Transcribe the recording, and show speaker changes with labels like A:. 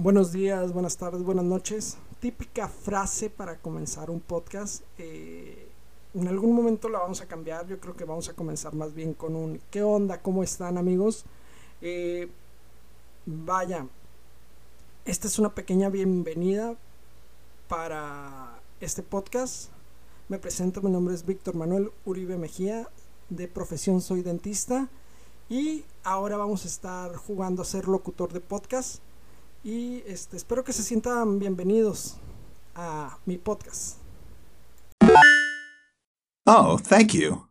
A: Buenos días, buenas tardes, buenas noches. Típica frase para comenzar un podcast. Eh, en algún momento la vamos a cambiar. Yo creo que vamos a comenzar más bien con un ¿Qué onda? ¿Cómo están amigos? Eh, vaya, esta es una pequeña bienvenida para este podcast. Me presento, mi nombre es Víctor Manuel Uribe Mejía, de profesión soy dentista y ahora vamos a estar jugando a ser locutor de podcast y este, espero que se sientan bienvenidos a mi podcast.
B: Oh, thank you.